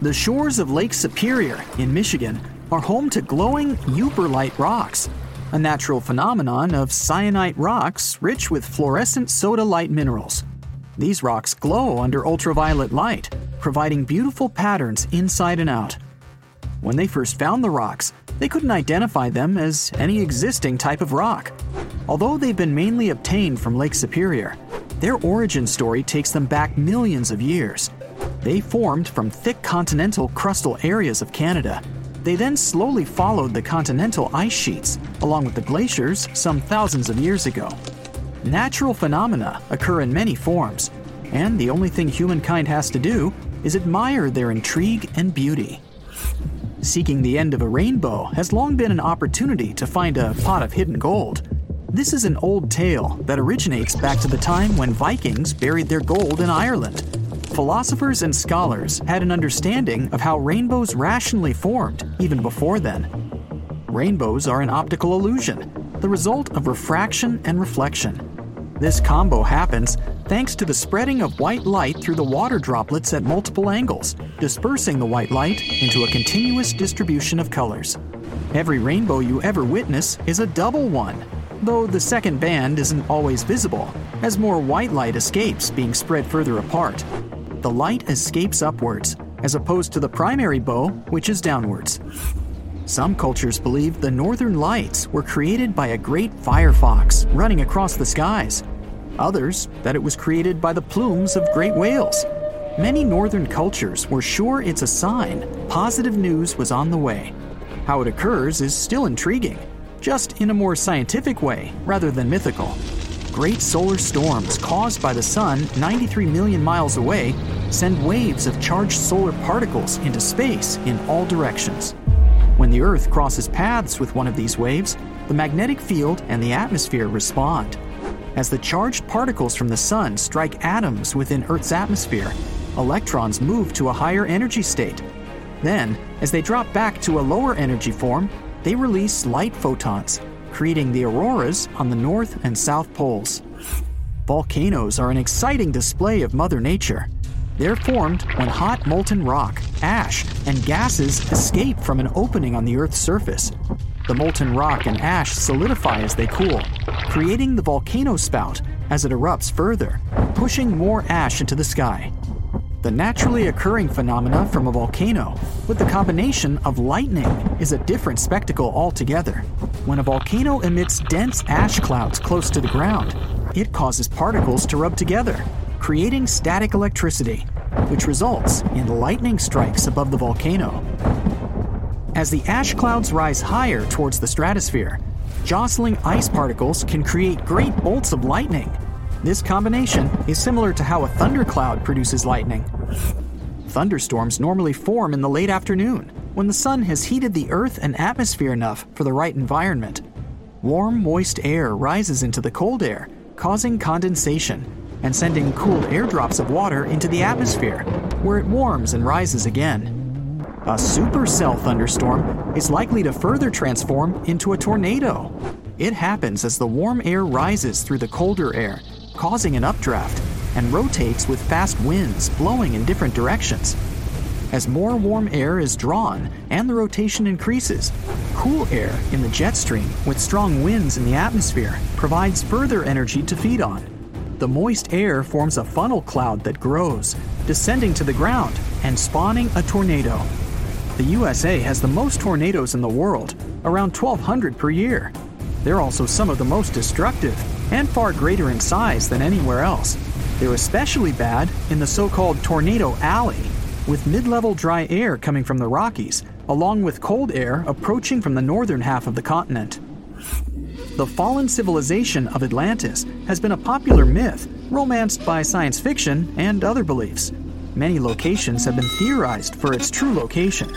The shores of Lake Superior in Michigan are home to glowing Yooperlite rocks, a natural phenomenon of syenite rocks rich with fluorescent sodalite minerals. These rocks glow under ultraviolet light, providing beautiful patterns inside and out. When they first found the rocks, they couldn't identify them as any existing type of rock. Although they've been mainly obtained from Lake Superior, their origin story takes them back millions of years. They formed from thick continental crustal areas of Canada. They then slowly followed the continental ice sheets, along with the glaciers, some thousands of years ago. Natural phenomena occur in many forms, and the only thing humankind has to do is admire their intrigue and beauty. Seeking the end of a rainbow has long been an opportunity to find a pot of hidden gold. This is an old tale that originates back to the time when Vikings buried their gold in Ireland. Philosophers and scholars had an understanding of how rainbows rationally formed even before then. Rainbows are an optical illusion, the result of refraction and reflection. This combo happens thanks to the spreading of white light through the water droplets at multiple angles, dispersing the white light into a continuous distribution of colors. Every rainbow you ever witness is a double one, though the second band isn't always visible, as more white light escapes being spread further apart. The light escapes upwards, as opposed to the primary bow, which is downwards. Some cultures believe the northern lights were created by a great firefox running across the skies. Others, that it was created by the plumes of great whales. Many northern cultures were sure it's a sign positive news was on the way. How it occurs is still intriguing, just in a more scientific way rather than mythical. Great solar storms caused by the sun 93 million miles away send waves of charged solar particles into space in all directions. When the Earth crosses paths with one of these waves, the magnetic field and the atmosphere respond. As the charged particles from the Sun strike atoms within Earth's atmosphere, electrons move to a higher energy state. Then, as they drop back to a lower energy form, they release light photons, creating the auroras on the north and south poles. Volcanoes are an exciting display of Mother Nature. They're formed when hot molten rock, ash, and gases escape from an opening on the Earth's surface. The molten rock and ash solidify as they cool, creating the volcano spout as it erupts further, pushing more ash into the sky. The naturally occurring phenomena from a volcano, with the combination of lightning, is a different spectacle altogether. When a volcano emits dense ash clouds close to the ground, it causes particles to rub together, creating static electricity, which results in lightning strikes above the volcano. As the ash clouds rise higher towards the stratosphere, jostling ice particles can create great bolts of lightning. This combination is similar to how a thundercloud produces lightning. Thunderstorms normally form in the late afternoon when the sun has heated the earth and atmosphere enough for the right environment. Warm, moist air rises into the cold air, causing condensation and sending cooled airdrops of water into the atmosphere, where it warms and rises again. A supercell thunderstorm is likely to further transform into a tornado. It happens as the warm air rises through the colder air, causing an updraft, and rotates with fast winds blowing in different directions. As more warm air is drawn and the rotation increases, cool air in the jet stream with strong winds in the atmosphere provides further energy to feed on. The moist air forms a funnel cloud that grows, descending to the ground and spawning a tornado. The USA has the most tornadoes in the world, around 1,200 per year. They're also some of the most destructive and far greater in size than anywhere else. They're especially bad in the so called Tornado Alley, with mid level dry air coming from the Rockies, along with cold air approaching from the northern half of the continent. The fallen civilization of Atlantis has been a popular myth, romanced by science fiction and other beliefs. Many locations have been theorized for its true location.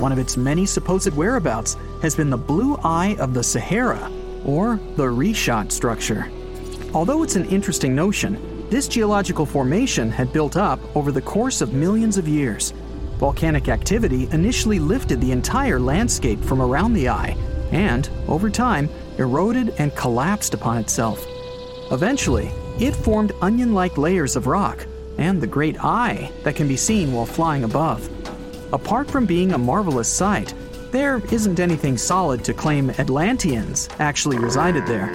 One of its many supposed whereabouts has been the Blue Eye of the Sahara, or the Richat structure. Although it's an interesting notion, this geological formation had built up over the course of millions of years. Volcanic activity initially lifted the entire landscape from around the eye and, over time, eroded and collapsed upon itself. Eventually, it formed onion like layers of rock and the great eye that can be seen while flying above. Apart from being a marvelous sight, there isn't anything solid to claim Atlanteans actually resided there.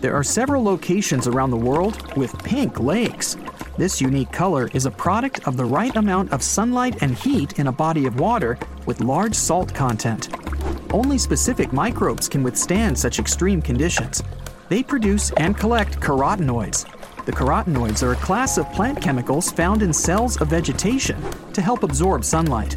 There are several locations around the world with pink lakes. This unique color is a product of the right amount of sunlight and heat in a body of water with large salt content. Only specific microbes can withstand such extreme conditions. They produce and collect carotenoids. The carotenoids are a class of plant chemicals found in cells of vegetation to help absorb sunlight.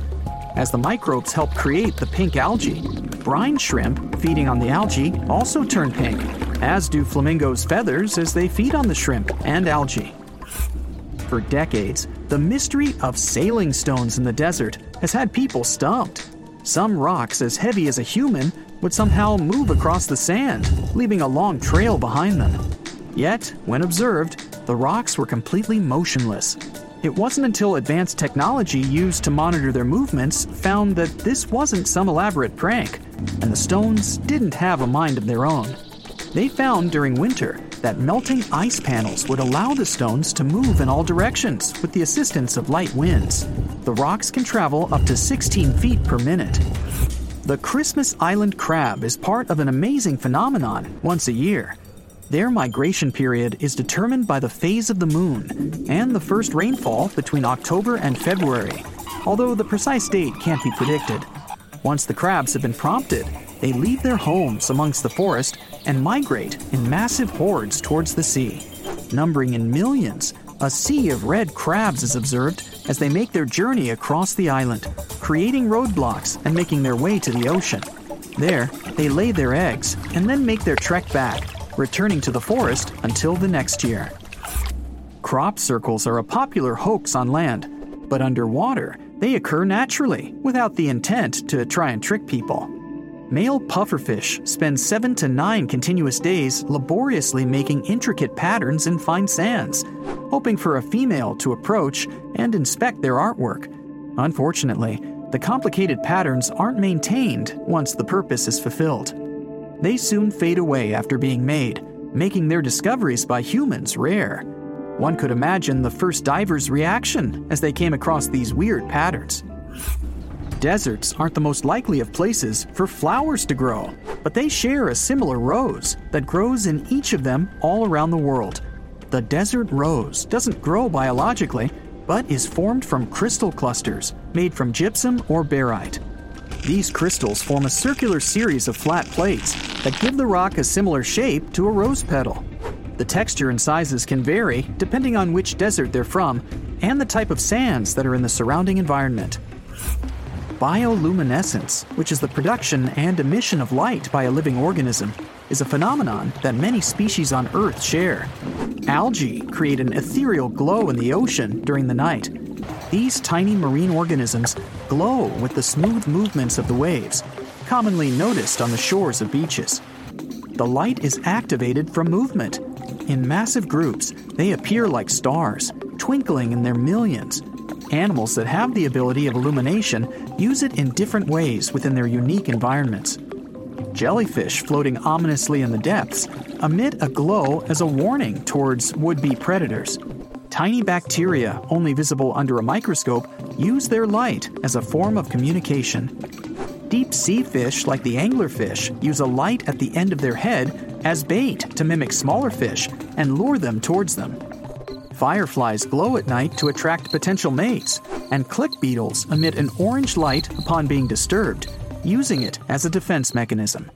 As the microbes help create the pink algae, brine shrimp feeding on the algae also turn pink, as do flamingos' feathers as they feed on the shrimp and algae. For decades, the mystery of sailing stones in the desert has had people stumped. Some rocks as heavy as a human would somehow move across the sand, leaving a long trail behind them. Yet, when observed, the rocks were completely motionless. It wasn't until advanced technology used to monitor their movements found that this wasn't some elaborate prank, and the stones didn't have a mind of their own. They found during winter that melting ice panels would allow the stones to move in all directions with the assistance of light winds. The rocks can travel up to 16 feet per minute. The Christmas Island crab is part of an amazing phenomenon once a year. Their migration period is determined by the phase of the moon and the first rainfall between October and February, although the precise date can't be predicted. Once the crabs have been prompted, they leave their homes amongst the forest and migrate in massive hordes towards the sea. Numbering in millions, a sea of red crabs is observed as they make their journey across the island, creating roadblocks and making their way to the ocean. There, they lay their eggs and then make their trek back, returning to the forest until the next year. Crop circles are a popular hoax on land, but underwater, they occur naturally without the intent to try and trick people. Male pufferfish spend seven to nine continuous days laboriously making intricate patterns in fine sands, hoping for a female to approach and inspect their artwork. Unfortunately, the complicated patterns aren't maintained once the purpose is fulfilled. They soon fade away after being made, making their discoveries by humans rare. One could imagine the first diver's reaction as they came across these weird patterns. Deserts aren't the most likely of places for flowers to grow, but they share a similar rose that grows in each of them all around the world. The desert rose doesn't grow biologically, but is formed from crystal clusters made from gypsum or barite. These crystals form a circular series of flat plates that give the rock a similar shape to a rose petal. The texture and sizes can vary depending on which desert they're from and the type of sands that are in the surrounding environment. Bioluminescence, which is the production and emission of light by a living organism, is a phenomenon that many species on Earth share. Algae create an ethereal glow in the ocean during the night. These tiny marine organisms glow with the smooth movements of the waves, commonly noticed on the shores of beaches. The light is activated from movement. In massive groups, they appear like stars, twinkling in their millions. Animals that have the ability of illumination use it in different ways within their unique environments. Jellyfish floating ominously in the depths emit a glow as a warning towards would be predators. Tiny bacteria, only visible under a microscope, use their light as a form of communication. Deep sea fish, like the anglerfish, use a light at the end of their head as bait to mimic smaller fish and lure them towards them. Fireflies glow at night to attract potential mates, and click beetles emit an orange light upon being disturbed, using it as a defense mechanism.